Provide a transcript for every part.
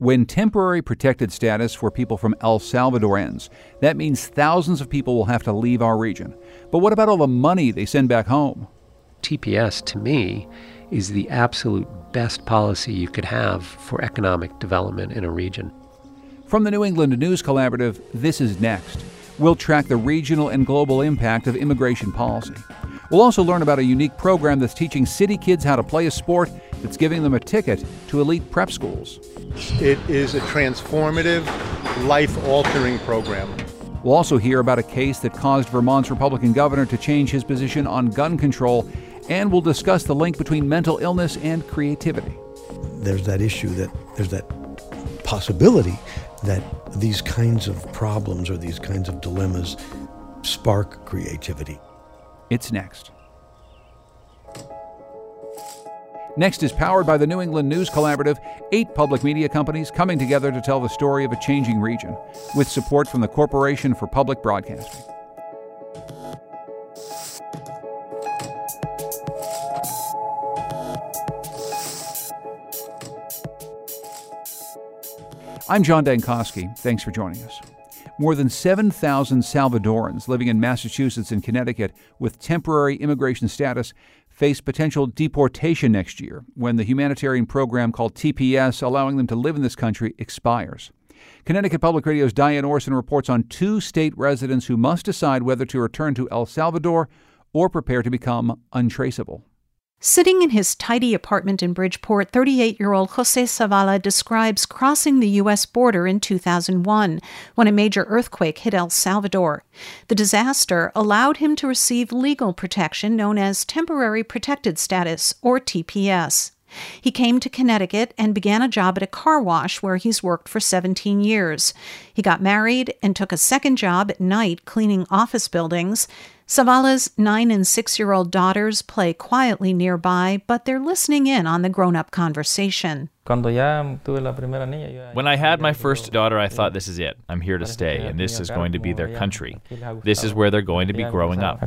When temporary protected status for people from El Salvador ends, that means thousands of people will have to leave our region. But what about all the money they send back home? TPS, to me, is the absolute best policy you could have for economic development in a region. From the New England News Collaborative, this is next. We'll track the regional and global impact of immigration policy. We'll also learn about a unique program that's teaching city kids how to play a sport that's giving them a ticket to elite prep schools. It is a transformative, life altering program. We'll also hear about a case that caused Vermont's Republican governor to change his position on gun control, and we'll discuss the link between mental illness and creativity. There's that issue that there's that possibility that these kinds of problems or these kinds of dilemmas spark creativity. It's next. Next is powered by the New England News Collaborative, eight public media companies coming together to tell the story of a changing region, with support from the Corporation for Public Broadcasting. I'm John Dankosky. Thanks for joining us. More than 7,000 Salvadorans living in Massachusetts and Connecticut with temporary immigration status face potential deportation next year when the humanitarian program called TPS, allowing them to live in this country, expires. Connecticut Public Radio's Diane Orson reports on two state residents who must decide whether to return to El Salvador or prepare to become untraceable. Sitting in his tidy apartment in Bridgeport, 38 year old Jose Zavala describes crossing the U.S. border in 2001 when a major earthquake hit El Salvador. The disaster allowed him to receive legal protection known as Temporary Protected Status, or TPS. He came to Connecticut and began a job at a car wash where he's worked for 17 years. He got married and took a second job at night cleaning office buildings. Zavala's nine and six year old daughters play quietly nearby, but they're listening in on the grown up conversation. When I had my first daughter, I thought, this is it. I'm here to stay, and this is going to be their country. This is where they're going to be growing up.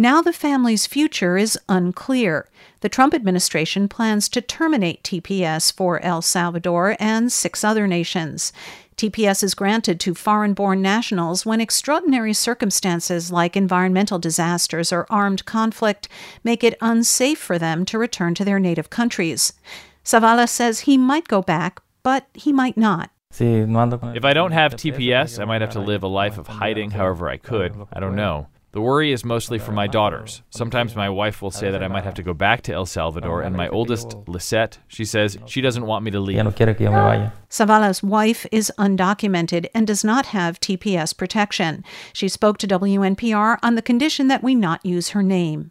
Now the family's future is unclear. The Trump administration plans to terminate TPS for El Salvador and six other nations. TPS is granted to foreign born nationals when extraordinary circumstances like environmental disasters or armed conflict make it unsafe for them to return to their native countries. Zavala says he might go back, but he might not. If I don't have TPS, I might have to live a life of hiding however I could. I don't know. The worry is mostly for my daughters. Sometimes my wife will say that I might have to go back to El Salvador, and my oldest, Lisette, she says she doesn't want me to leave. Zavala's wife is undocumented and does not have TPS protection. She spoke to WNPR on the condition that we not use her name.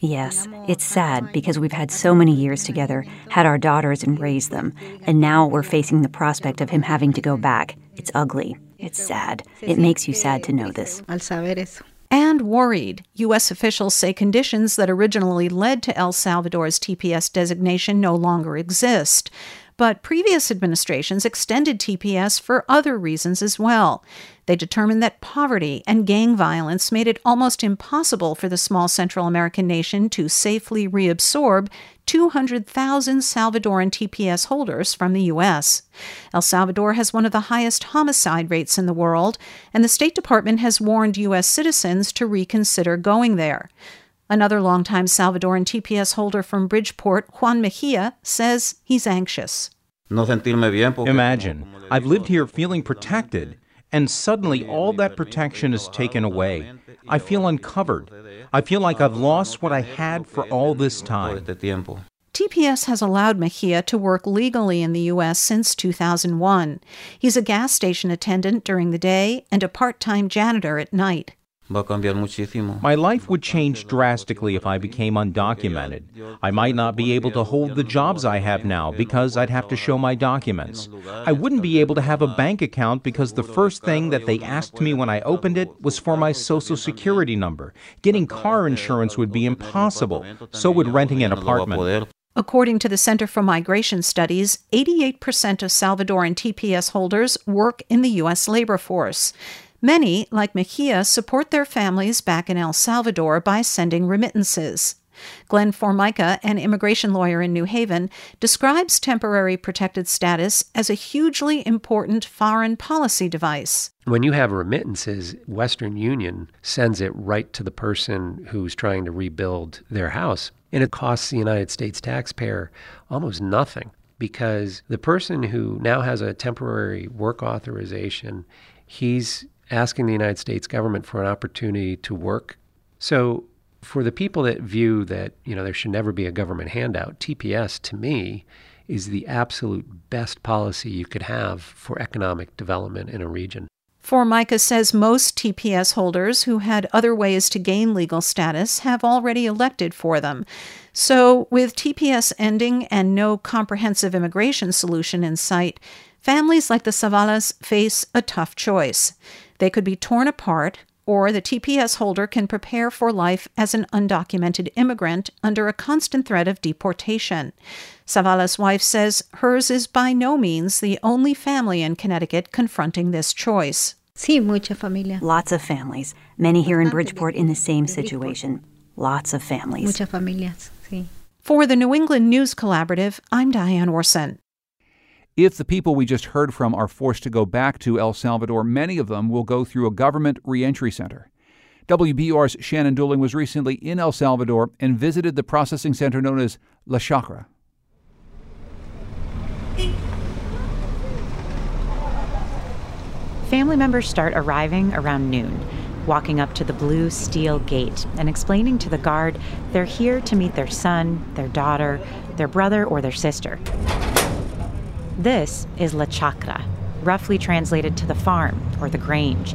Yes, it's sad because we've had so many years together, had our daughters and raised them, and now we're facing the prospect of him having to go back. It's ugly. It's sad. It makes you sad to know this. And worried. U.S. officials say conditions that originally led to El Salvador's TPS designation no longer exist. But previous administrations extended TPS for other reasons as well. They determined that poverty and gang violence made it almost impossible for the small Central American nation to safely reabsorb 200,000 Salvadoran TPS holders from the U.S. El Salvador has one of the highest homicide rates in the world, and the State Department has warned U.S. citizens to reconsider going there. Another longtime Salvadoran TPS holder from Bridgeport, Juan Mejia, says he's anxious. Imagine, I've lived here feeling protected, and suddenly all that protection is taken away. I feel uncovered. I feel like I've lost what I had for all this time. TPS has allowed Mejia to work legally in the U.S. since 2001. He's a gas station attendant during the day and a part time janitor at night. My life would change drastically if I became undocumented. I might not be able to hold the jobs I have now because I'd have to show my documents. I wouldn't be able to have a bank account because the first thing that they asked me when I opened it was for my social security number. Getting car insurance would be impossible. So would renting an apartment. According to the Center for Migration Studies, 88% of Salvadoran TPS holders work in the U.S. labor force. Many, like Mejia, support their families back in El Salvador by sending remittances. Glenn Formica, an immigration lawyer in New Haven, describes temporary protected status as a hugely important foreign policy device. When you have remittances, Western Union sends it right to the person who's trying to rebuild their house. And it costs the United States taxpayer almost nothing because the person who now has a temporary work authorization, he's asking the United States government for an opportunity to work. So for the people that view that, you know, there should never be a government handout, TPS to me is the absolute best policy you could have for economic development in a region. Formica says most TPS holders who had other ways to gain legal status have already elected for them. So, with TPS ending and no comprehensive immigration solution in sight, families like the Zavalas face a tough choice. They could be torn apart, or the TPS holder can prepare for life as an undocumented immigrant under a constant threat of deportation. Zavala's wife says hers is by no means the only family in Connecticut confronting this choice. Sí, mucha familia. Lots of families. Many here in Bridgeport in the same situation. Lots of families. Muchas familias, sí. For the New England News Collaborative, I'm Diane Orson. If the people we just heard from are forced to go back to El Salvador, many of them will go through a government reentry center. WBUR's Shannon Dooling was recently in El Salvador and visited the processing center known as La Chacra. Family members start arriving around noon, walking up to the blue steel gate and explaining to the guard they're here to meet their son, their daughter, their brother, or their sister. This is La Chacra, roughly translated to the farm or the grange.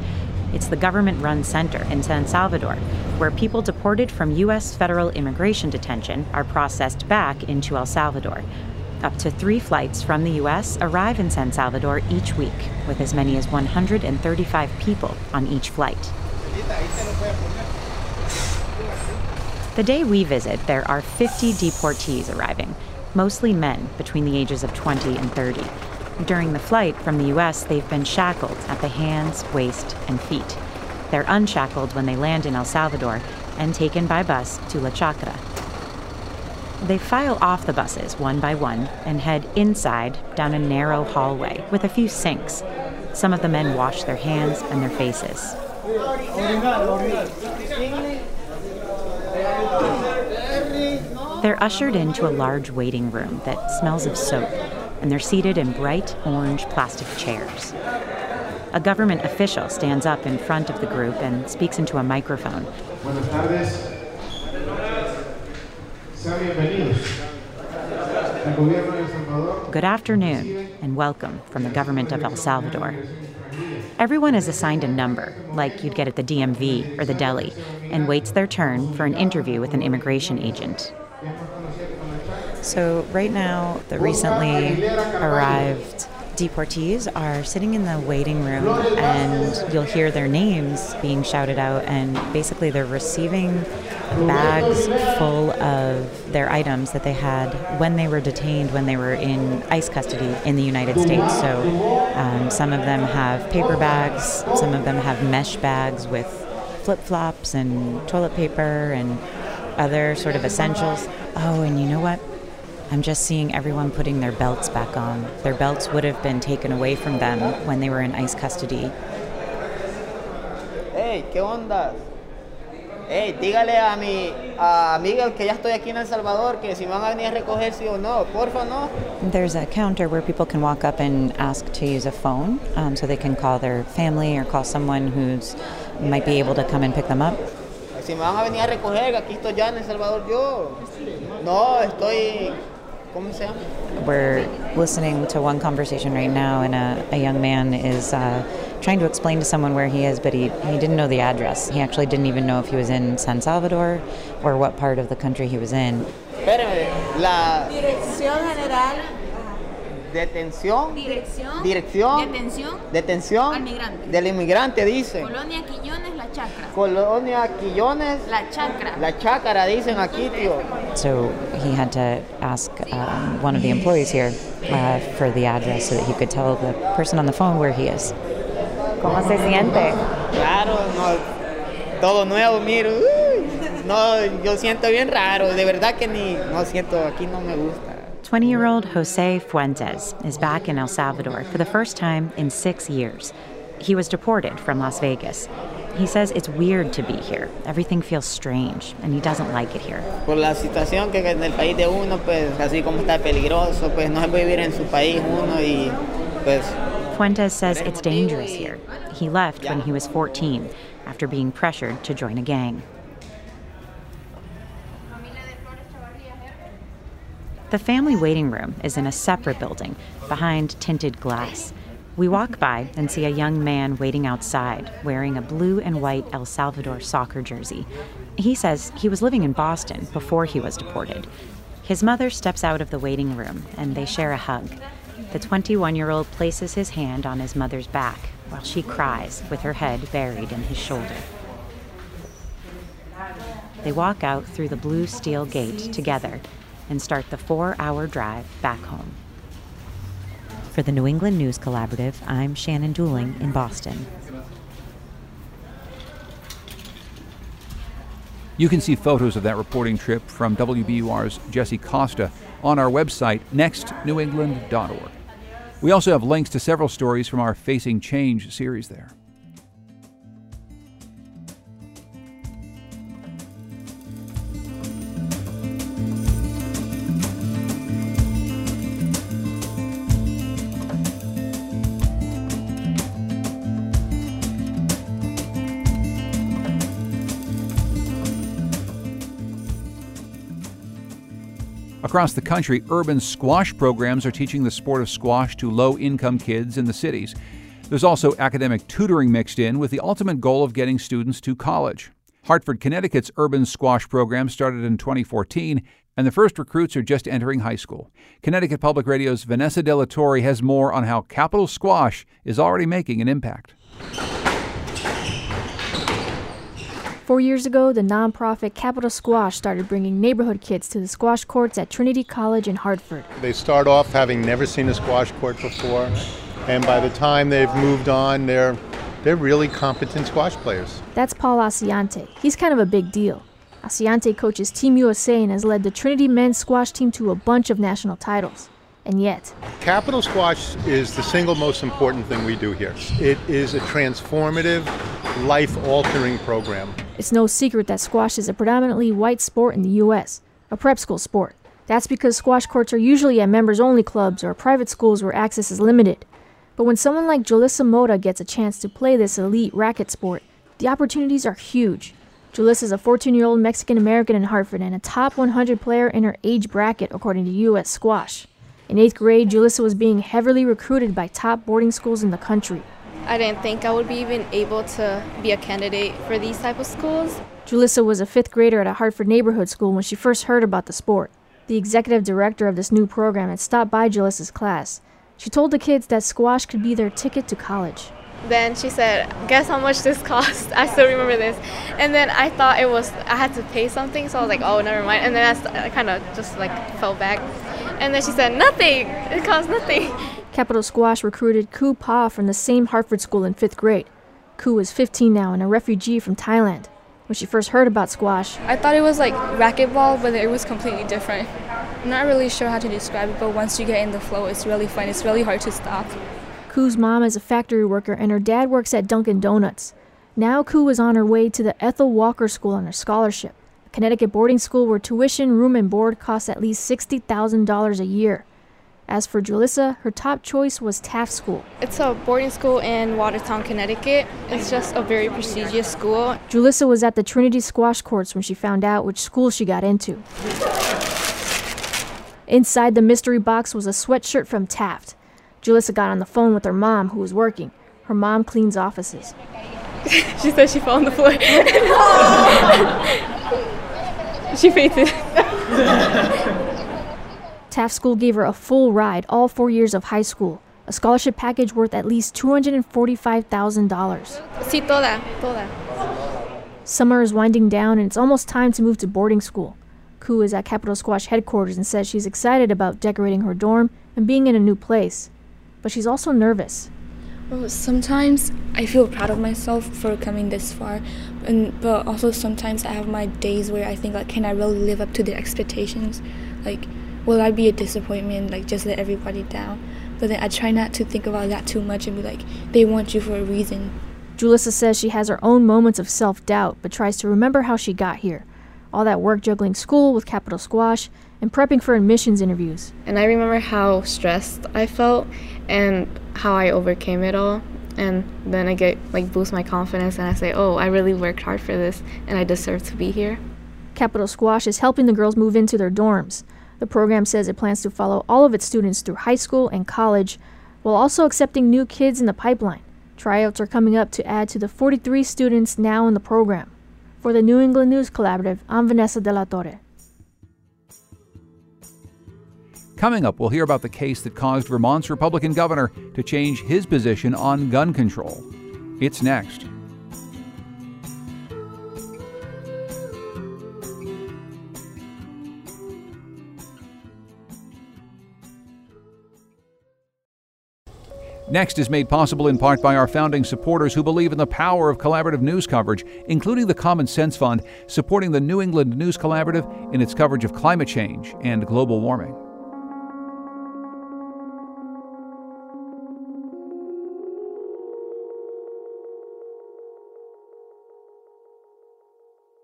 It's the government run center in San Salvador, where people deported from U.S. federal immigration detention are processed back into El Salvador. Up to three flights from the U.S. arrive in San Salvador each week, with as many as 135 people on each flight. The day we visit, there are 50 deportees arriving mostly men between the ages of 20 and 30. During the flight from the U.S., they've been shackled at the hands, waist, and feet. They're unshackled when they land in El Salvador and taken by bus to La Chacra. They file off the buses one by one and head inside down a narrow hallway with a few sinks. Some of the men wash their hands and their faces. They're ushered into a large waiting room that smells of soap, and they're seated in bright orange plastic chairs. A government official stands up in front of the group and speaks into a microphone. Good afternoon and welcome from the government of El Salvador. Everyone is assigned a number, like you'd get at the DMV or the deli, and waits their turn for an interview with an immigration agent. So, right now, the recently arrived deportees are sitting in the waiting room, and you'll hear their names being shouted out, and basically, they're receiving bags full of their items that they had when they were detained, when they were in ICE custody in the United States. So, um, some of them have paper bags, some of them have mesh bags with flip flops and toilet paper and other sort of essentials. Oh, and you know what? I'm just seeing everyone putting their belts back on. Their belts would have been taken away from them when they were in ICE custody. Hey, ¿qué onda? Hey, dígale a mi a Miguel que ya estoy aquí en El Salvador que si van a venir a recoger sí o no, porfa no. There's a counter where people can walk up and ask to use a phone, um, so they can call their family or call someone who's might be able to come and pick them up. Si me van a venir a recoger, aquí estoy ya en El Salvador yo. No, estoy ¿Cómo se llama? We're listening to one conversation right now, and a, a young man is uh, trying to explain to someone where he is, but he, he didn't know the address. He actually didn't even know if he was in San Salvador or what part of the country he was in. Espérame, la Dirección General Detención. Dirección. Dirección. Detención. Detención. Al migrante. Del inmigrante, dice. Colonia Quillones, La Chacra. Colonia Quillones. La Chacra. La Chácara, dicen aquí, tío. So he had to ask um, one of the employees here uh, for the address so that he could tell the person on the phone where he is. ¿Cómo se siente? Claro, no, todo nuevo, miro. Uy, no, yo siento bien raro. De verdad que ni, no siento, aquí no me gusta. 20 year old Jose Fuentes is back in El Salvador for the first time in six years. He was deported from Las Vegas. He says it's weird to be here. Everything feels strange, and he doesn't like it here. Por la situación que en el país de uno, pues así como está peligroso, pues no se puede vivir en su país uno y pues. Fuentes says it's dangerous here. He left when he was 14 after being pressured to join a gang. The family waiting room is in a separate building behind tinted glass. We walk by and see a young man waiting outside wearing a blue and white El Salvador soccer jersey. He says he was living in Boston before he was deported. His mother steps out of the waiting room and they share a hug. The 21 year old places his hand on his mother's back while she cries with her head buried in his shoulder. They walk out through the blue steel gate together and start the four hour drive back home. For the New England News Collaborative, I'm Shannon Dooling in Boston. You can see photos of that reporting trip from WBUR's Jesse Costa on our website, nextnewengland.org. We also have links to several stories from our Facing Change series there. Across the country, urban squash programs are teaching the sport of squash to low income kids in the cities. There's also academic tutoring mixed in with the ultimate goal of getting students to college. Hartford, Connecticut's urban squash program started in 2014, and the first recruits are just entering high school. Connecticut Public Radio's Vanessa De La Torre has more on how Capital Squash is already making an impact. Four years ago, the nonprofit Capital Squash started bringing neighborhood kids to the squash courts at Trinity College in Hartford. They start off having never seen a squash court before, and by the time they've moved on, they're they're really competent squash players. That's Paul Assaiante. He's kind of a big deal. Assaiante coaches Team USA and has led the Trinity men's squash team to a bunch of national titles. And yet, Capital Squash is the single most important thing we do here. It is a transformative, life altering program. It's no secret that squash is a predominantly white sport in the U.S., a prep school sport. That's because squash courts are usually at members only clubs or private schools where access is limited. But when someone like Julissa Mota gets a chance to play this elite racket sport, the opportunities are huge. Julissa is a 14 year old Mexican American in Hartford and a top 100 player in her age bracket, according to U.S. Squash. In eighth grade, Julissa was being heavily recruited by top boarding schools in the country. I didn't think I would be even able to be a candidate for these type of schools. Julissa was a fifth grader at a Hartford neighborhood school when she first heard about the sport. The executive director of this new program had stopped by Julissa's class. She told the kids that squash could be their ticket to college. Then she said, "Guess how much this cost?" I still remember this. And then I thought it was I had to pay something, so I was like, "Oh, never mind." And then I, st- I kind of just like fell back. And then she said, "Nothing. It costs nothing." Capital Squash recruited Ku Pa from the same Hartford school in fifth grade. Ku is 15 now and a refugee from Thailand. When she first heard about squash, I thought it was like racquetball, but it was completely different. I'm not really sure how to describe it, but once you get in the flow, it's really fun. It's really hard to stop. Ku's mom is a factory worker and her dad works at Dunkin' Donuts. Now Ku is on her way to the Ethel Walker School on her scholarship, a Connecticut boarding school where tuition, room, and board costs at least $60,000 a year. As for Julissa, her top choice was Taft School. It's a boarding school in Watertown, Connecticut. It's just a very prestigious school. Julissa was at the Trinity squash courts when she found out which school she got into. Inside the mystery box was a sweatshirt from Taft. Julissa got on the phone with her mom, who was working. Her mom cleans offices. she said she fell on the floor. she fainted. Taft School gave her a full ride all four years of high school, a scholarship package worth at least $245,000. Sí, toda, toda. Summer is winding down and it's almost time to move to boarding school. Ku is at Capital Squash headquarters and says she's excited about decorating her dorm and being in a new place. But she's also nervous. Well, sometimes I feel proud of myself for coming this far, and but also sometimes I have my days where I think like, can I really live up to the expectations? Like, will I be a disappointment? Like, just let everybody down? But then I try not to think about that too much and be like, they want you for a reason. Julissa says she has her own moments of self doubt, but tries to remember how she got here. All that work juggling school with Capital Squash and prepping for admissions interviews. And I remember how stressed I felt and how I overcame it all. And then I get like boost my confidence and I say, oh, I really worked hard for this and I deserve to be here. Capital Squash is helping the girls move into their dorms. The program says it plans to follow all of its students through high school and college, while also accepting new kids in the pipeline. Tryouts are coming up to add to the 43 students now in the program. For the New England News Collaborative, I'm Vanessa De La Torre. Coming up, we'll hear about the case that caused Vermont's Republican governor to change his position on gun control. It's next. Next is made possible in part by our founding supporters who believe in the power of collaborative news coverage, including the Common Sense Fund, supporting the New England News Collaborative in its coverage of climate change and global warming.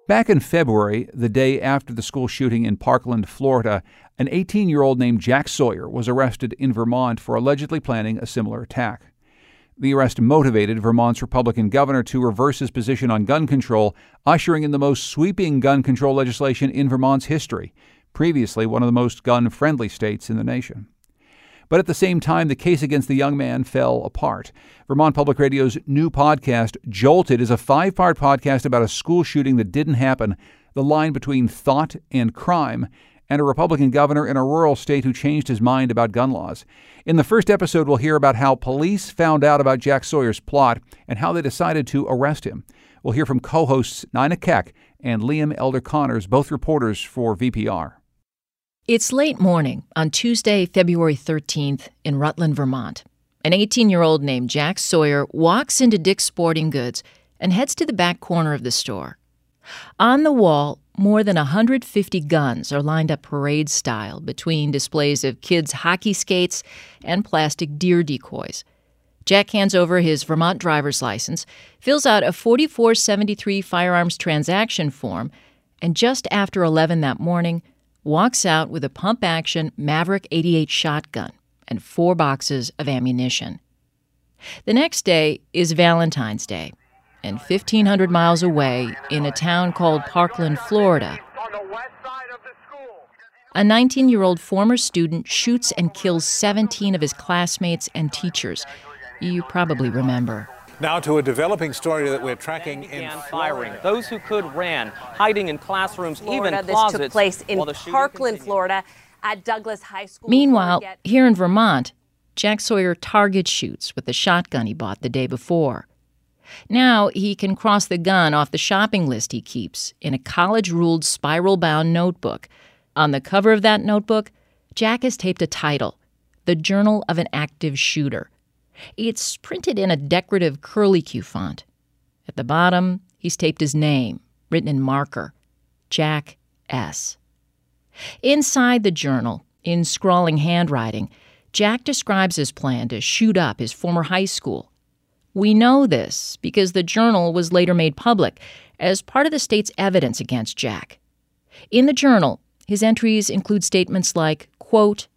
Back in February, the day after the school shooting in Parkland, Florida, an 18 year old named Jack Sawyer was arrested in Vermont for allegedly planning a similar attack. The arrest motivated Vermont's Republican governor to reverse his position on gun control, ushering in the most sweeping gun control legislation in Vermont's history, previously one of the most gun friendly states in the nation. But at the same time, the case against the young man fell apart. Vermont Public Radio's new podcast, Jolted, is a five part podcast about a school shooting that didn't happen, the line between thought and crime, and a Republican governor in a rural state who changed his mind about gun laws. In the first episode, we'll hear about how police found out about Jack Sawyer's plot and how they decided to arrest him. We'll hear from co hosts Nina Keck and Liam Elder Connors, both reporters for VPR. It's late morning on Tuesday, February 13th in Rutland, Vermont. An 18 year old named Jack Sawyer walks into Dick's Sporting Goods and heads to the back corner of the store. On the wall, more than 150 guns are lined up parade style between displays of kids' hockey skates and plastic deer decoys. Jack hands over his Vermont driver's license, fills out a 4473 firearms transaction form, and just after 11 that morning, walks out with a pump action Maverick 88 shotgun and four boxes of ammunition. The next day is Valentine's Day, and 1,500 miles away in a town called Parkland, Florida, a 19 year old former student shoots and kills 17 of his classmates and teachers. You probably remember. Now to a developing story that we're tracking in firing. Those who could ran, hiding in classrooms, Florida, even closets. This took place in Parkland, Florida, at Douglas High School. Meanwhile, here in Vermont, Jack Sawyer target shoots with the shotgun he bought the day before. Now he can cross the gun off the shopping list he keeps in a college ruled spiral bound notebook. On the cover of that notebook, Jack has taped a title The Journal of an Active Shooter. It's printed in a decorative curlicue font. At the bottom, he's taped his name, written in marker Jack S. Inside the journal, in scrawling handwriting, Jack describes his plan to shoot up his former high school. We know this because the journal was later made public as part of the state's evidence against Jack. In the journal, his entries include statements like, quote,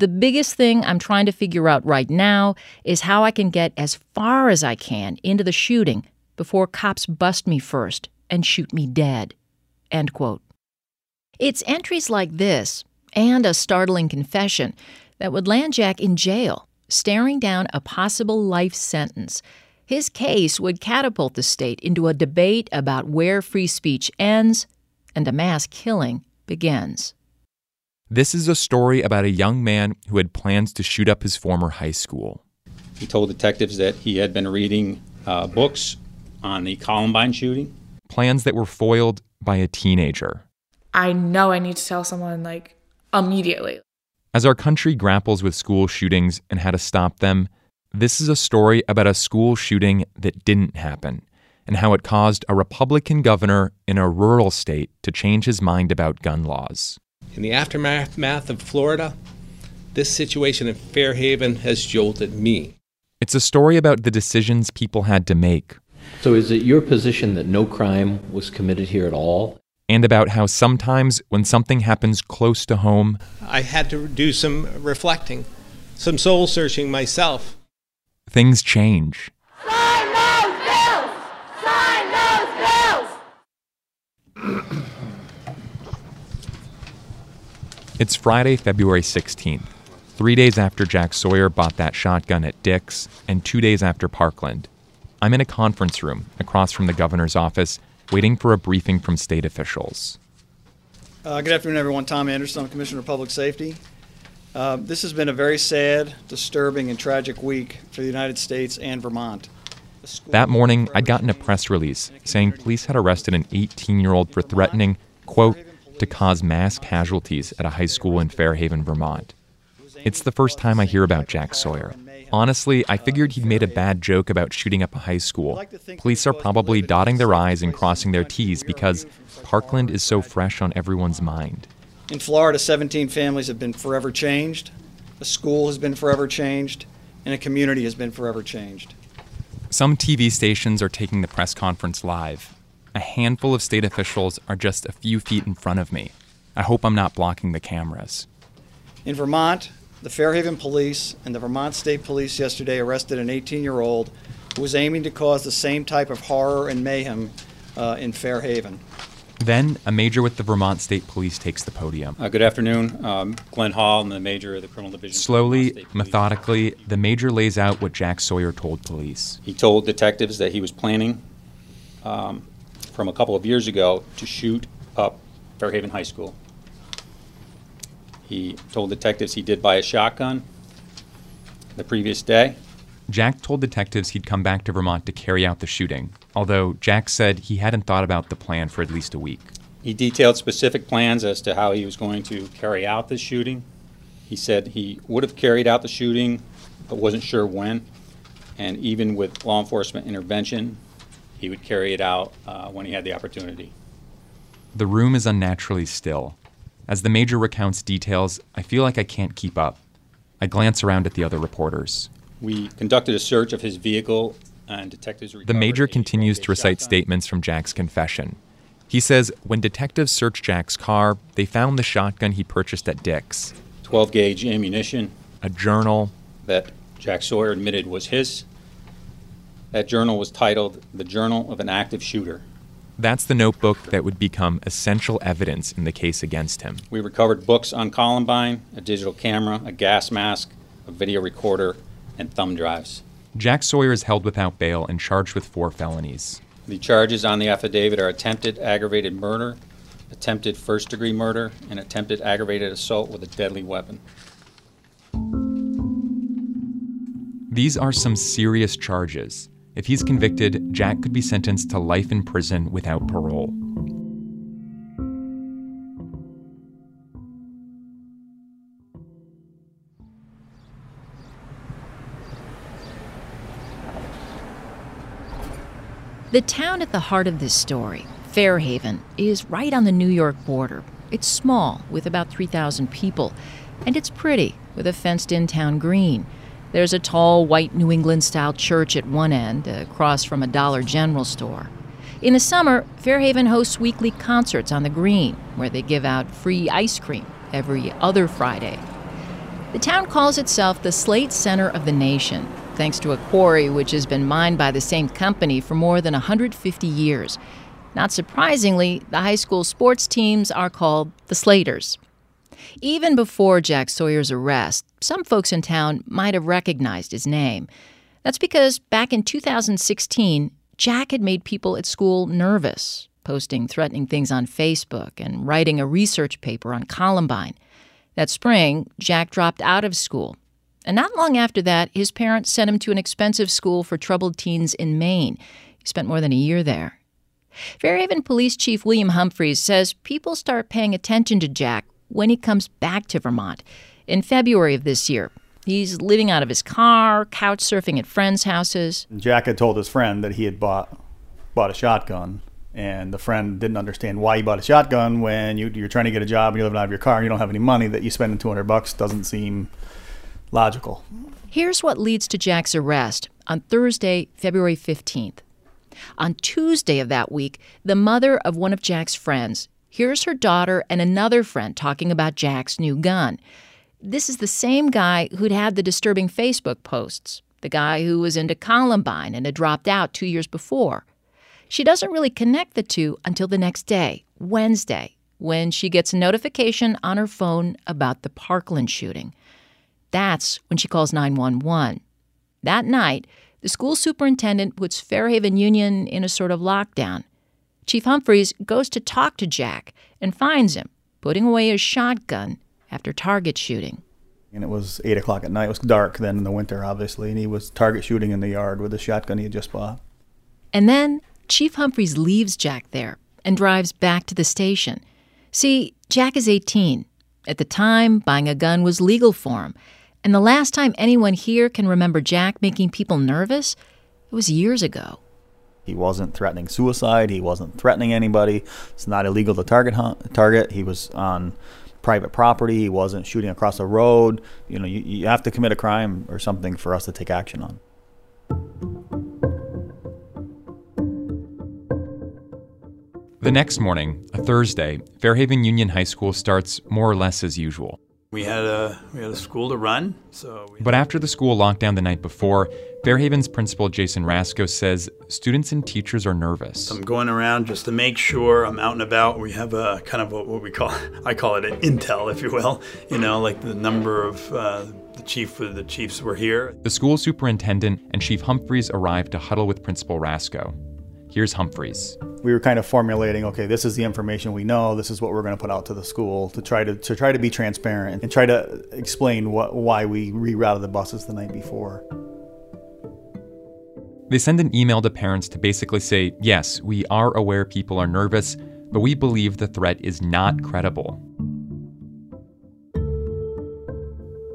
the biggest thing I'm trying to figure out right now is how I can get as far as I can into the shooting before cops bust me first and shoot me dead. End quote. It's entries like this and a startling confession that would land Jack in jail, staring down a possible life sentence His case would catapult the state into a debate about where free speech ends and a mass killing begins. This is a story about a young man who had plans to shoot up his former high school. He told detectives that he had been reading uh, books on the Columbine shooting. Plans that were foiled by a teenager. I know I need to tell someone, like, immediately. As our country grapples with school shootings and how to stop them, this is a story about a school shooting that didn't happen and how it caused a Republican governor in a rural state to change his mind about gun laws. In the aftermath of Florida, this situation in Fairhaven has jolted me. It's a story about the decisions people had to make. So, is it your position that no crime was committed here at all? And about how sometimes when something happens close to home, I had to do some reflecting, some soul searching myself. Things change. Sign those bills! Sign those bills! It's Friday, February 16th, three days after Jack Sawyer bought that shotgun at Dick's, and two days after Parkland. I'm in a conference room across from the governor's office, waiting for a briefing from state officials. Uh, good afternoon, everyone. Tom Anderson, I'm Commissioner of Public Safety. Uh, this has been a very sad, disturbing, and tragic week for the United States and Vermont. That morning, I'd gotten a press release saying police had arrested an 18 year old for threatening, quote, to cause mass casualties at a high school in Fairhaven, Vermont. It's the first time I hear about Jack Sawyer. Honestly, I figured he'd made a bad joke about shooting up a high school. Police are probably dotting their I's and crossing their T's because Parkland is so fresh on everyone's mind. In Florida, 17 families have been forever changed, a school has been forever changed, and a community has been forever changed. Some TV stations are taking the press conference live. A handful of state officials are just a few feet in front of me. I hope I'm not blocking the cameras. In Vermont, the Fairhaven Police and the Vermont State Police yesterday arrested an 18 year old who was aiming to cause the same type of horror and mayhem uh, in Fairhaven. Then, a major with the Vermont State Police takes the podium. Uh, good afternoon. Um, Glenn Hall, I'm the major of the Criminal Division. Slowly, methodically, the major lays out what Jack Sawyer told police. He told detectives that he was planning um, from a couple of years ago to shoot up Fairhaven High School. He told detectives he did buy a shotgun the previous day. Jack told detectives he'd come back to Vermont to carry out the shooting, although Jack said he hadn't thought about the plan for at least a week. He detailed specific plans as to how he was going to carry out the shooting. He said he would have carried out the shooting, but wasn't sure when. And even with law enforcement intervention, he would carry it out uh, when he had the opportunity. The room is unnaturally still. As the major recounts details, I feel like I can't keep up. I glance around at the other reporters. We conducted a search of his vehicle, and detectives. The major continues to recite statements from Jack's confession. He says when detectives searched Jack's car, they found the shotgun he purchased at Dick's, 12 gauge ammunition, a journal that Jack Sawyer admitted was his. That journal was titled The Journal of an Active Shooter. That's the notebook that would become essential evidence in the case against him. We recovered books on Columbine, a digital camera, a gas mask, a video recorder, and thumb drives. Jack Sawyer is held without bail and charged with four felonies. The charges on the affidavit are attempted aggravated murder, attempted first degree murder, and attempted aggravated assault with a deadly weapon. These are some serious charges. If he's convicted, Jack could be sentenced to life in prison without parole. The town at the heart of this story, Fairhaven, is right on the New York border. It's small, with about 3,000 people, and it's pretty, with a fenced in town green. There's a tall, white New England style church at one end, across from a Dollar General store. In the summer, Fairhaven hosts weekly concerts on the green, where they give out free ice cream every other Friday. The town calls itself the Slate Center of the Nation, thanks to a quarry which has been mined by the same company for more than 150 years. Not surprisingly, the high school sports teams are called the Slaters. Even before Jack Sawyer's arrest, some folks in town might have recognized his name. That's because back in 2016, Jack had made people at school nervous, posting threatening things on Facebook and writing a research paper on Columbine. That spring, Jack dropped out of school. And not long after that, his parents sent him to an expensive school for troubled teens in Maine. He spent more than a year there. Fairhaven Police Chief William Humphreys says people start paying attention to Jack when he comes back to Vermont. In February of this year, he's living out of his car, couch surfing at friends' houses. Jack had told his friend that he had bought bought a shotgun, and the friend didn't understand why you bought a shotgun when you, you're trying to get a job and you're living out of your car and you don't have any money. That you spending 200 bucks doesn't seem logical. Here's what leads to Jack's arrest on Thursday, February 15th. On Tuesday of that week, the mother of one of Jack's friends hears her daughter and another friend talking about Jack's new gun. This is the same guy who'd had the disturbing Facebook posts, the guy who was into Columbine and had dropped out two years before. She doesn't really connect the two until the next day, Wednesday, when she gets a notification on her phone about the Parkland shooting. That's when she calls 911. That night, the school superintendent puts Fairhaven Union in a sort of lockdown. Chief Humphreys goes to talk to Jack and finds him putting away his shotgun after target shooting. And it was 8 o'clock at night. It was dark then in the winter, obviously, and he was target shooting in the yard with the shotgun he had just bought. And then Chief Humphreys leaves Jack there and drives back to the station. See, Jack is 18. At the time, buying a gun was legal for him. And the last time anyone here can remember Jack making people nervous, it was years ago. He wasn't threatening suicide. He wasn't threatening anybody. It's not illegal to target hunt, target. He was on private property. He wasn't shooting across a road. You know, you, you have to commit a crime or something for us to take action on. The next morning, a Thursday, Fairhaven Union High School starts more or less as usual. We had a we had a school to run, so. But after the school lockdown the night before, Fairhaven's principal Jason Rasco says students and teachers are nervous. I'm going around just to make sure I'm out and about. We have a kind of a, what we call I call it an intel, if you will. You know, like the number of uh, the chief the chiefs were here. The school superintendent and Chief Humphreys arrived to huddle with Principal Rasco. Here's Humphreys. We were kind of formulating, okay, this is the information we know. This is what we're going to put out to the school to try to to try to be transparent and try to explain what why we rerouted the buses the night before. They send an email to parents to basically say, yes, we are aware people are nervous, but we believe the threat is not credible.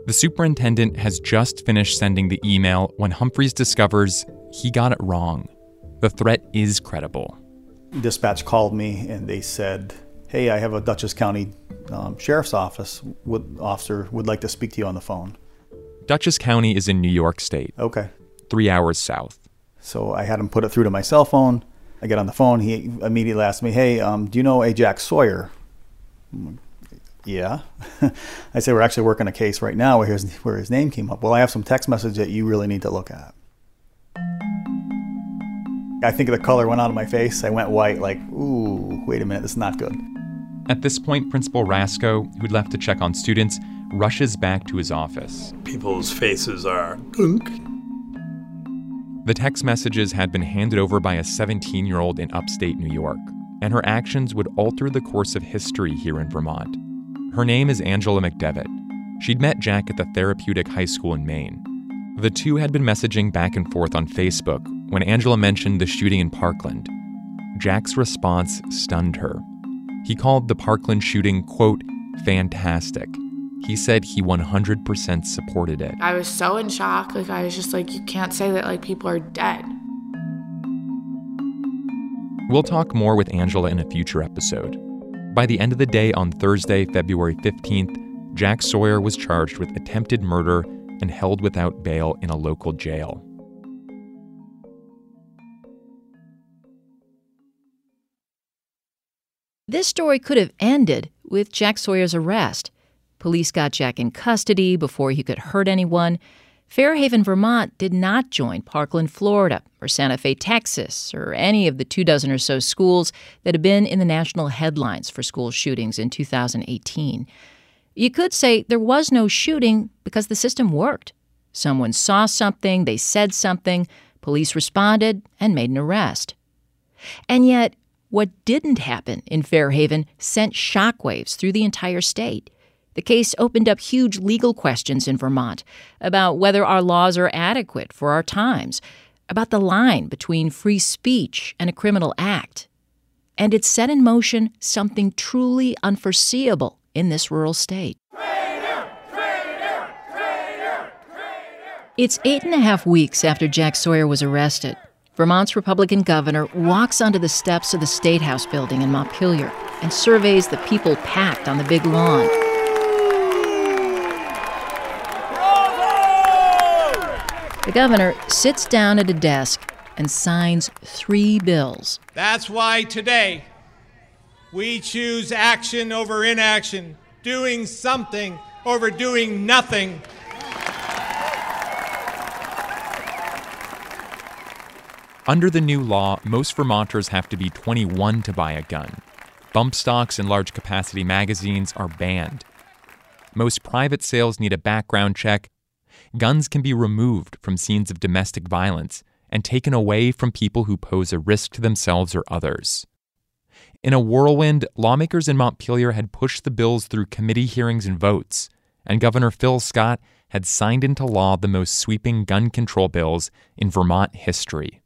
The superintendent has just finished sending the email when Humphreys discovers he got it wrong. The threat is credible. Dispatch called me and they said, "Hey, I have a Dutchess County um, Sheriff's Office would, officer would like to speak to you on the phone." Dutchess County is in New York State. Okay. Three hours south. So I had him put it through to my cell phone. I get on the phone. He immediately asked me, "Hey, um, do you know a Jack Sawyer?" Like, yeah. I say we're actually working a case right now where his where his name came up. Well, I have some text message that you really need to look at. I think the color went out of my face. I went white, like, ooh, wait a minute, this is not good. At this point, Principal Rasco, who'd left to check on students, rushes back to his office. People's faces are gunk. The text messages had been handed over by a 17 year old in upstate New York, and her actions would alter the course of history here in Vermont. Her name is Angela McDevitt. She'd met Jack at the Therapeutic High School in Maine. The two had been messaging back and forth on Facebook when Angela mentioned the shooting in Parkland. Jack's response stunned her. He called the Parkland shooting, quote, fantastic. He said he 100% supported it. I was so in shock. Like, I was just like, you can't say that, like, people are dead. We'll talk more with Angela in a future episode. By the end of the day on Thursday, February 15th, Jack Sawyer was charged with attempted murder and held without bail in a local jail. This story could have ended with Jack Sawyer's arrest. Police got Jack in custody before he could hurt anyone. Fairhaven, Vermont did not join Parkland, Florida, or Santa Fe, Texas, or any of the two dozen or so schools that have been in the national headlines for school shootings in 2018. You could say there was no shooting because the system worked. Someone saw something, they said something, police responded and made an arrest. And yet, what didn't happen in Fairhaven sent shockwaves through the entire state. The case opened up huge legal questions in Vermont about whether our laws are adequate for our times, about the line between free speech and a criminal act. And it set in motion something truly unforeseeable in this rural state. It's eight and a half weeks after Jack Sawyer was arrested. Vermont's Republican governor walks onto the steps of the State House building in Montpelier and surveys the people packed on the big lawn. The governor sits down at a desk and signs three bills. That's why today we choose action over inaction, doing something over doing nothing. Under the new law, most Vermonters have to be 21 to buy a gun. Bump stocks and large capacity magazines are banned. Most private sales need a background check. Guns can be removed from scenes of domestic violence and taken away from people who pose a risk to themselves or others. In a whirlwind, lawmakers in Montpelier had pushed the bills through committee hearings and votes, and Governor Phil Scott had signed into law the most sweeping gun control bills in Vermont history.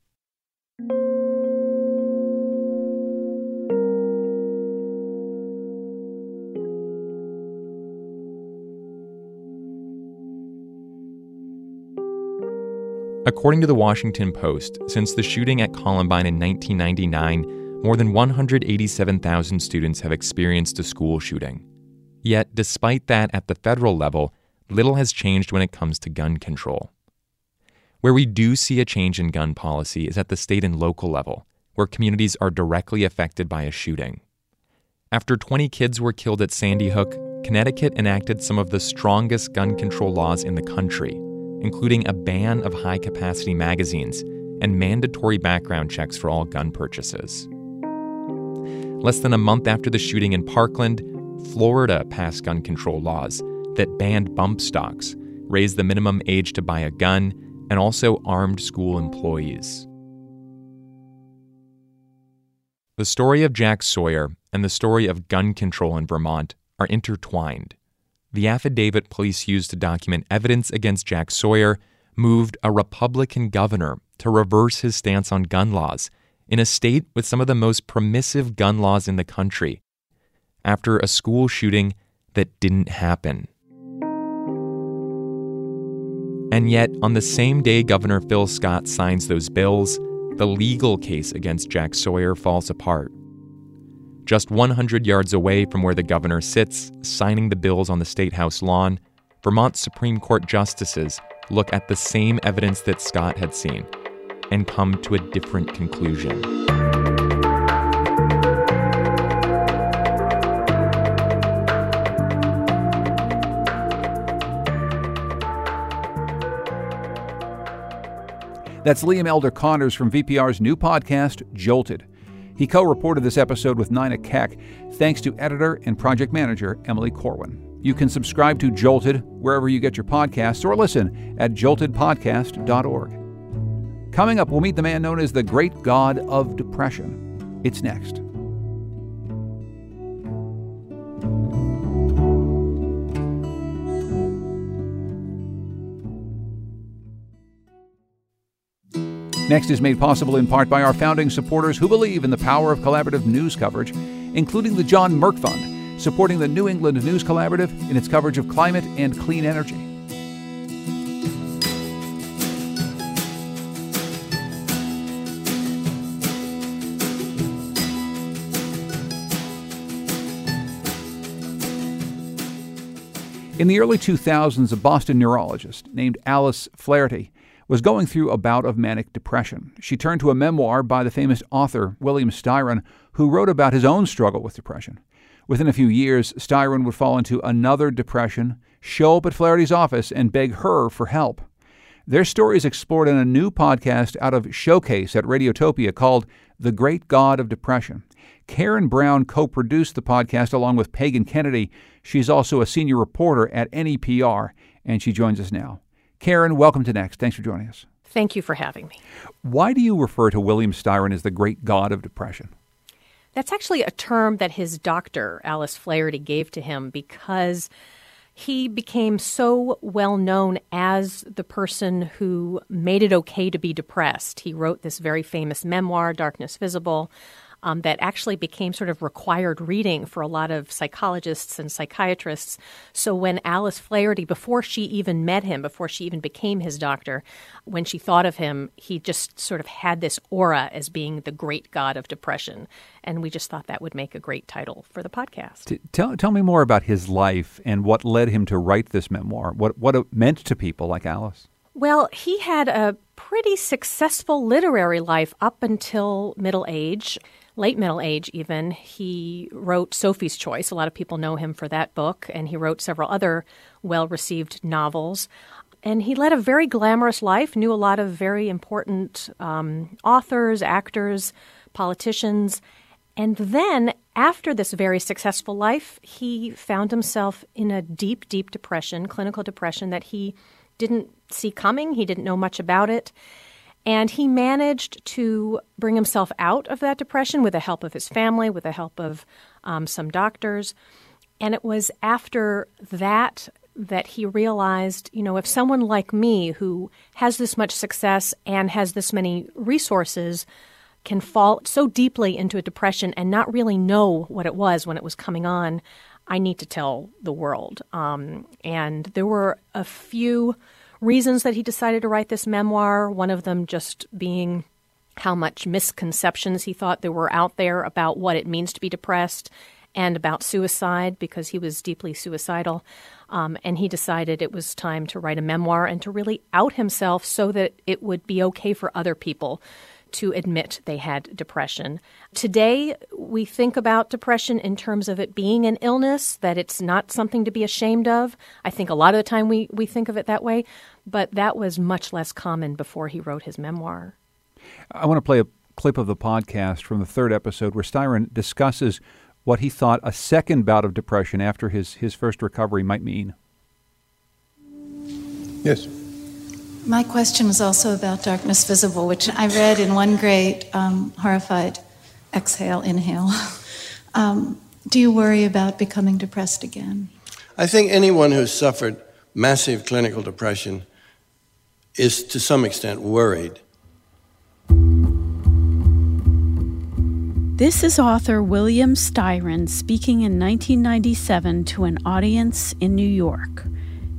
According to the Washington Post, since the shooting at Columbine in 1999, more than 187,000 students have experienced a school shooting. Yet, despite that, at the federal level, little has changed when it comes to gun control. Where we do see a change in gun policy is at the state and local level, where communities are directly affected by a shooting. After 20 kids were killed at Sandy Hook, Connecticut enacted some of the strongest gun control laws in the country including a ban of high capacity magazines and mandatory background checks for all gun purchases. Less than a month after the shooting in Parkland, Florida passed gun control laws that banned bump stocks, raised the minimum age to buy a gun, and also armed school employees. The story of Jack Sawyer and the story of gun control in Vermont are intertwined. The affidavit police used to document evidence against Jack Sawyer moved a Republican governor to reverse his stance on gun laws in a state with some of the most permissive gun laws in the country after a school shooting that didn't happen. And yet, on the same day Governor Phil Scott signs those bills, the legal case against Jack Sawyer falls apart just 100 yards away from where the governor sits, signing the bills on the State House lawn, Vermont Supreme Court justices look at the same evidence that Scott had seen and come to a different conclusion. That's Liam Elder Connors from VPR's new podcast, Jolted. He co reported this episode with Nina Keck, thanks to editor and project manager Emily Corwin. You can subscribe to Jolted wherever you get your podcasts or listen at joltedpodcast.org. Coming up, we'll meet the man known as the Great God of Depression. It's next. Next is made possible in part by our founding supporters who believe in the power of collaborative news coverage, including the John Merck Fund, supporting the New England News Collaborative in its coverage of climate and clean energy. In the early 2000s, a Boston neurologist named Alice Flaherty was going through a bout of manic depression. She turned to a memoir by the famous author William Styron, who wrote about his own struggle with depression. Within a few years, Styron would fall into another depression, show up at Flaherty's office, and beg her for help. Their story is explored in a new podcast out of Showcase at Radiotopia called The Great God of Depression. Karen Brown co produced the podcast along with Pagan Kennedy. She's also a senior reporter at NEPR, and she joins us now. Karen, welcome to Next. Thanks for joining us. Thank you for having me. Why do you refer to William Styron as the great god of depression? That's actually a term that his doctor, Alice Flaherty, gave to him because he became so well known as the person who made it okay to be depressed. He wrote this very famous memoir, Darkness Visible, um, that actually became sort of required reading for a lot of psychologists and psychiatrists. So when Alice Flaherty, before she even met him, before she even became his doctor, when she thought of him, he just sort of had this aura as being the great god of depression. And we just thought that would make a great title for the podcast. T- tell, tell me more about his life and what led him to write this memoir, what, what it meant to people like Alice. Well, he had a pretty successful literary life up until middle age late middle age, even, he wrote Sophie's Choice. A lot of people know him for that book, and he wrote several other well received novels. And he led a very glamorous life, knew a lot of very important um, authors, actors, politicians. And then, after this very successful life, he found himself in a deep, deep depression, clinical depression that he didn't see coming. He didn't know much about it. And he managed to bring himself out of that depression with the help of his family, with the help of um, some doctors. And it was after that that he realized, you know, if someone like me who has this much success and has this many resources can fall so deeply into a depression and not really know what it was when it was coming on, I need to tell the world. Um, and there were a few reasons that he decided to write this memoir, one of them just being how much misconceptions he thought there were out there about what it means to be depressed and about suicide because he was deeply suicidal. Um, and he decided it was time to write a memoir and to really out himself so that it would be okay for other people to admit they had depression. Today, we think about depression in terms of it being an illness, that it's not something to be ashamed of. I think a lot of the time we, we think of it that way, but that was much less common before he wrote his memoir. I want to play a clip of the podcast from the third episode where Styron discusses what he thought a second bout of depression after his, his first recovery might mean. Yes. My question was also about Darkness Visible, which I read in one great um, horrified exhale, inhale. um, do you worry about becoming depressed again? I think anyone who's suffered massive clinical depression is to some extent worried. This is author William Styron speaking in 1997 to an audience in New York.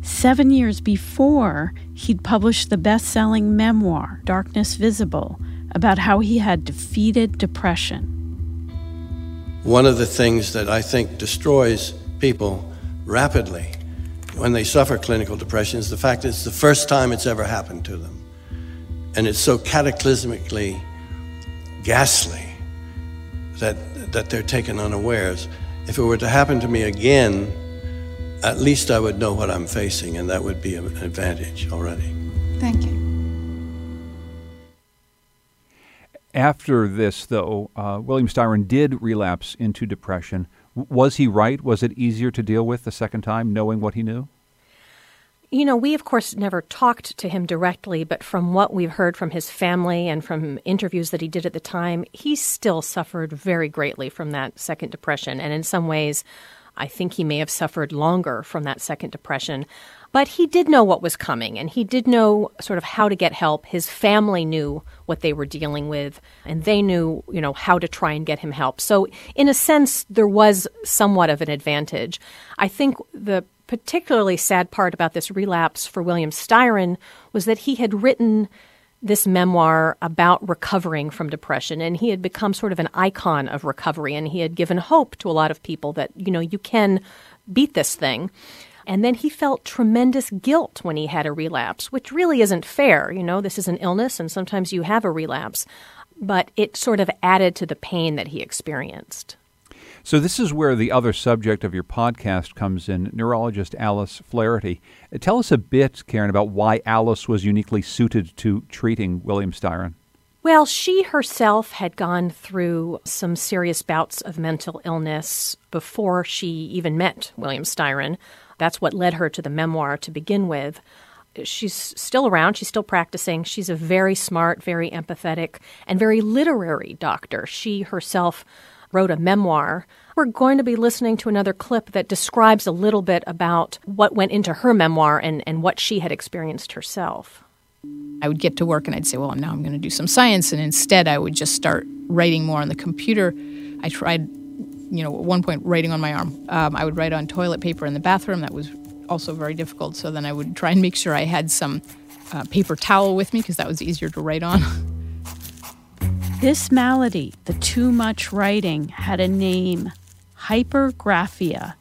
Seven years before, he'd published the best selling memoir, Darkness Visible, about how he had defeated depression. One of the things that I think destroys people rapidly when they suffer clinical depression is the fact that it's the first time it's ever happened to them. And it's so cataclysmically ghastly that, that they're taken unawares. If it were to happen to me again, at least I would know what I'm facing, and that would be an advantage already. Thank you. After this, though, uh, William Styron did relapse into depression. Was he right? Was it easier to deal with the second time, knowing what he knew? You know, we of course never talked to him directly, but from what we've heard from his family and from interviews that he did at the time, he still suffered very greatly from that second depression. And in some ways, I think he may have suffered longer from that second depression. But he did know what was coming and he did know sort of how to get help. His family knew what they were dealing with and they knew, you know, how to try and get him help. So, in a sense, there was somewhat of an advantage. I think the particularly sad part about this relapse for William Styron was that he had written this memoir about recovering from depression. And he had become sort of an icon of recovery and he had given hope to a lot of people that you know you can beat this thing. And then he felt tremendous guilt when he had a relapse which really isn't fair. You know this is an illness and sometimes you have a relapse. But it sort of added to the pain that he experienced so, this is where the other subject of your podcast comes in neurologist Alice Flaherty. Tell us a bit, Karen, about why Alice was uniquely suited to treating William Styron. Well, she herself had gone through some serious bouts of mental illness before she even met William Styron. That's what led her to the memoir to begin with. she's still around. She's still practicing. She's a very smart, very empathetic, and very literary doctor. She herself wrote a memoir. We're going to be listening to another clip that describes a little bit about what went into her memoir and, and what she had experienced herself. I would get to work and I'd say, well, now I'm going to do some science. And instead, I would just start writing more on the computer. I tried, you know, at one point, writing on my arm. Um, I would write on toilet paper in the bathroom. That was also very difficult. So then I would try and make sure I had some uh, paper towel with me because that was easier to write on. This malady, the too much writing, had a name hypergraphia.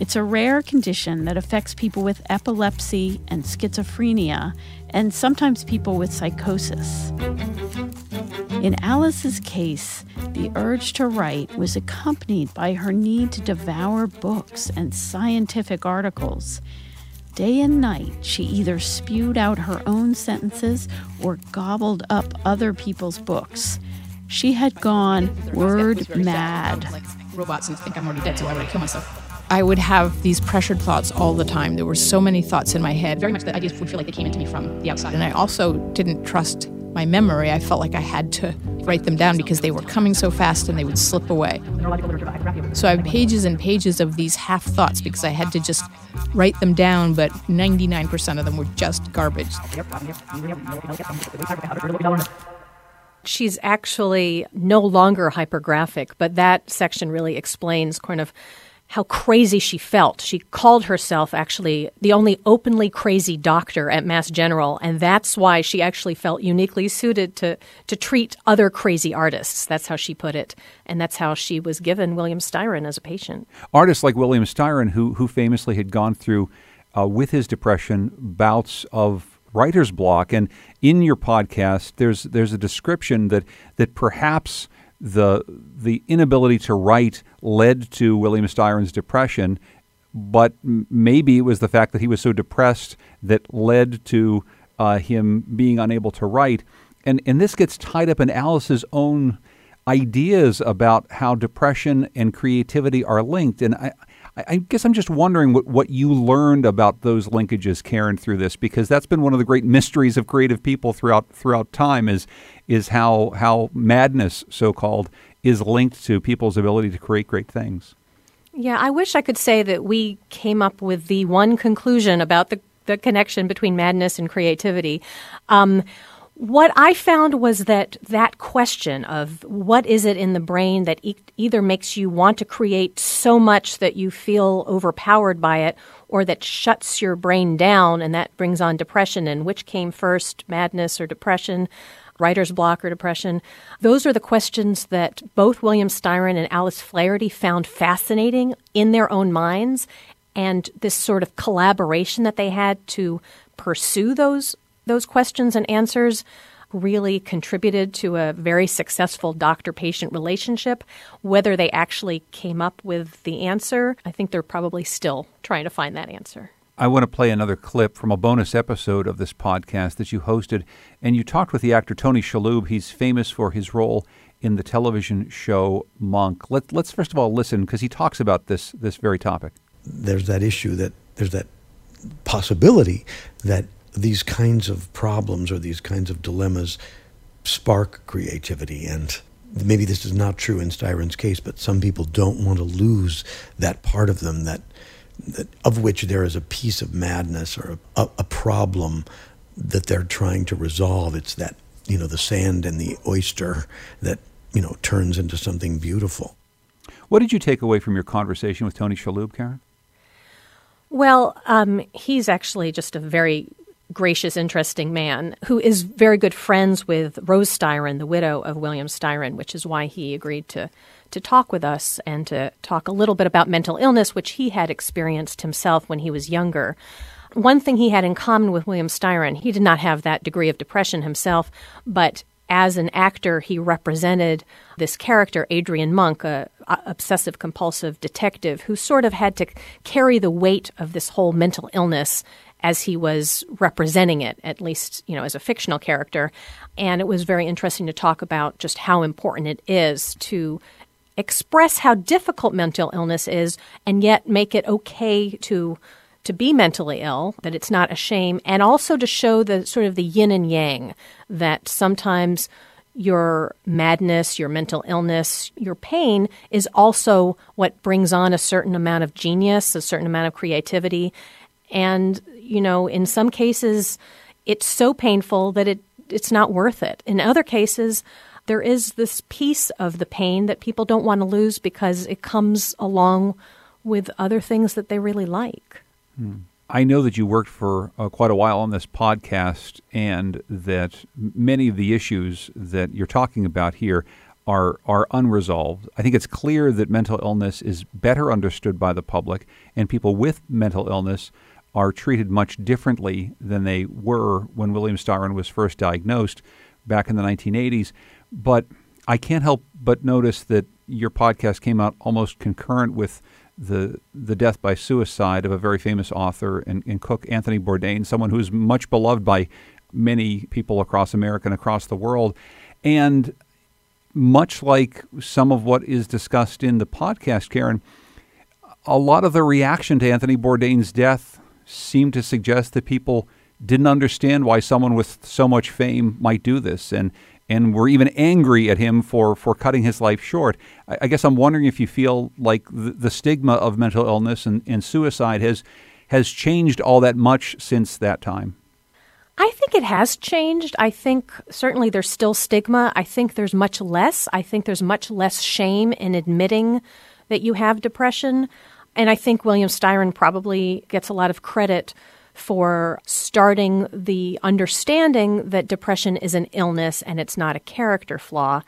It's a rare condition that affects people with epilepsy and schizophrenia, and sometimes people with psychosis. In Alice's case, the urge to write was accompanied by her need to devour books and scientific articles. Day and night, she either spewed out her own sentences or gobbled up other people's books. She had gone word mad. Robots and think I'm already dead, so why would I kill myself? I would have these pressured thoughts all the time. There were so many thoughts in my head. Very much the ideas would feel like they came into me from the outside. And I also didn't trust my memory. I felt like I had to write them down because they were coming so fast and they would slip away. So I have pages and pages of these half thoughts because I had to just write them down, but 99% of them were just garbage. She's actually no longer hypergraphic, but that section really explains kind of how crazy she felt. She called herself actually the only openly crazy doctor at Mass General, and that's why she actually felt uniquely suited to to treat other crazy artists. That's how she put it, and that's how she was given William Styron as a patient. Artists like William Styron, who who famously had gone through uh, with his depression bouts of writer's block, and in your podcast, there's there's a description that that perhaps the the inability to write led to William Styron's depression, but maybe it was the fact that he was so depressed that led to uh, him being unable to write. And and this gets tied up in Alice's own ideas about how depression and creativity are linked. And I, I guess I'm just wondering what, what you learned about those linkages, Karen, through this, because that's been one of the great mysteries of creative people throughout throughout time is is how how madness, so called, is linked to people's ability to create great things. Yeah, I wish I could say that we came up with the one conclusion about the the connection between madness and creativity. Um, what I found was that that question of what is it in the brain that e- either makes you want to create so much that you feel overpowered by it or that shuts your brain down and that brings on depression and which came first, madness or depression, writer's block or depression. Those are the questions that both William Styron and Alice Flaherty found fascinating in their own minds and this sort of collaboration that they had to pursue those those questions and answers really contributed to a very successful doctor patient relationship. Whether they actually came up with the answer, I think they're probably still trying to find that answer. I want to play another clip from a bonus episode of this podcast that you hosted, and you talked with the actor Tony Shalhoub. He's famous for his role in the television show Monk. Let, let's first of all listen because he talks about this this very topic. There's that issue that there's that possibility that these kinds of problems or these kinds of dilemmas spark creativity. And maybe this is not true in Styron's case, but some people don't want to lose that part of them that, that of which there is a piece of madness or a, a problem that they're trying to resolve. It's that, you know, the sand and the oyster that, you know, turns into something beautiful. What did you take away from your conversation with Tony Shalhoub, Karen? Well, um, he's actually just a very gracious, interesting man who is very good friends with Rose Styron, the widow of William Styron, which is why he agreed to to talk with us and to talk a little bit about mental illness, which he had experienced himself when he was younger. One thing he had in common with William Styron, he did not have that degree of depression himself, but as an actor, he represented this character, Adrian Monk, a, a obsessive compulsive detective who sort of had to carry the weight of this whole mental illness as he was representing it, at least, you know, as a fictional character. And it was very interesting to talk about just how important it is to express how difficult mental illness is and yet make it okay to to be mentally ill, that it's not a shame, and also to show the sort of the yin and yang that sometimes your madness, your mental illness, your pain is also what brings on a certain amount of genius, a certain amount of creativity. And, you know, in some cases, it's so painful that it, it's not worth it. In other cases, there is this piece of the pain that people don't want to lose because it comes along with other things that they really like. Hmm. I know that you worked for uh, quite a while on this podcast, and that many of the issues that you're talking about here are are unresolved. I think it's clear that mental illness is better understood by the public, and people with mental illness are treated much differently than they were when William Styron was first diagnosed back in the 1980s. But I can't help but notice that your podcast came out almost concurrent with the the death by suicide of a very famous author and, and cook, Anthony Bourdain, someone who's much beloved by many people across America and across the world. And much like some of what is discussed in the podcast, Karen, a lot of the reaction to Anthony Bourdain's death seemed to suggest that people didn't understand why someone with so much fame might do this. And and were even angry at him for, for cutting his life short. I, I guess I'm wondering if you feel like the, the stigma of mental illness and, and suicide has has changed all that much since that time. I think it has changed. I think certainly there's still stigma. I think there's much less. I think there's much less shame in admitting that you have depression. And I think William Styron probably gets a lot of credit for starting the understanding that depression is an illness and it's not a character flaw.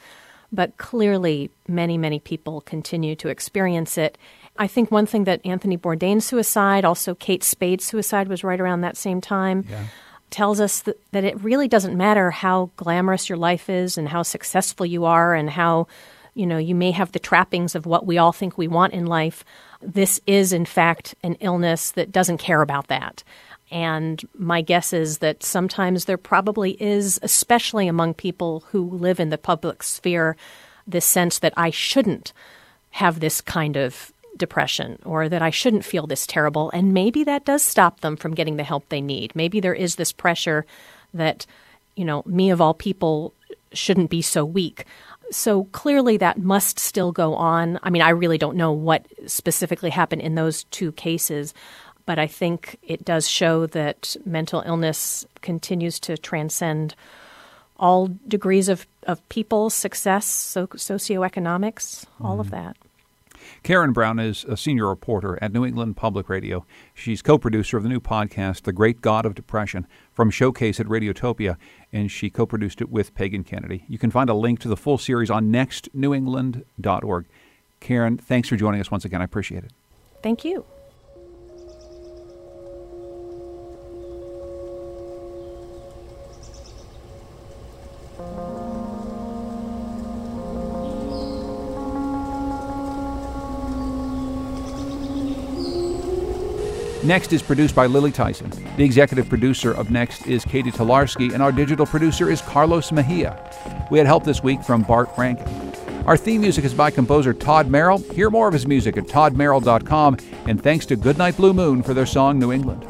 But clearly, many, many people continue to experience it. I think one thing that Anthony Bourdain's suicide, also Kate Spade's suicide, was right around that same time. Yeah. Tells us that, that it really doesn't matter how glamorous your life is and how successful you are and how, you know, you may have the trappings of what we all think we want in life. This is, in fact, an illness that doesn't care about that. And my guess is that sometimes there probably is, especially among people who live in the public sphere, this sense that I shouldn't have this kind of depression or that I shouldn't feel this terrible. And maybe that does stop them from getting the help they need. Maybe there is this pressure that, you know, me of all people shouldn't be so weak. So clearly that must still go on. I mean, I really don't know what specifically happened in those two cases, but I think it does show that mental illness continues to transcend all degrees of, of people, success, so, socioeconomics, all mm. of that. Karen Brown is a senior reporter at New England Public Radio. She's co producer of the new podcast, The Great God of Depression, from Showcase at Radiotopia, and she co produced it with Pagan Kennedy. You can find a link to the full series on nextnewengland.org. Karen, thanks for joining us once again. I appreciate it. Thank you. Next is produced by Lily Tyson. The executive producer of Next is Katie Tolarski, and our digital producer is Carlos Mejia. We had help this week from Bart Rankin. Our theme music is by composer Todd Merrill. Hear more of his music at toddmerrill.com, and thanks to Goodnight Blue Moon for their song New England.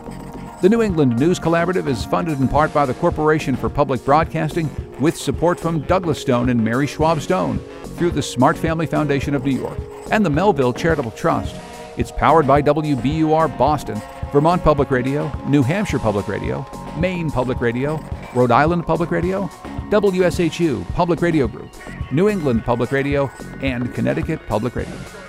The New England News Collaborative is funded in part by the Corporation for Public Broadcasting with support from Douglas Stone and Mary Schwab Stone through the Smart Family Foundation of New York and the Melville Charitable Trust. It's powered by WBUR Boston, Vermont Public Radio, New Hampshire Public Radio, Maine Public Radio, Rhode Island Public Radio, WSHU Public Radio Group, New England Public Radio, and Connecticut Public Radio.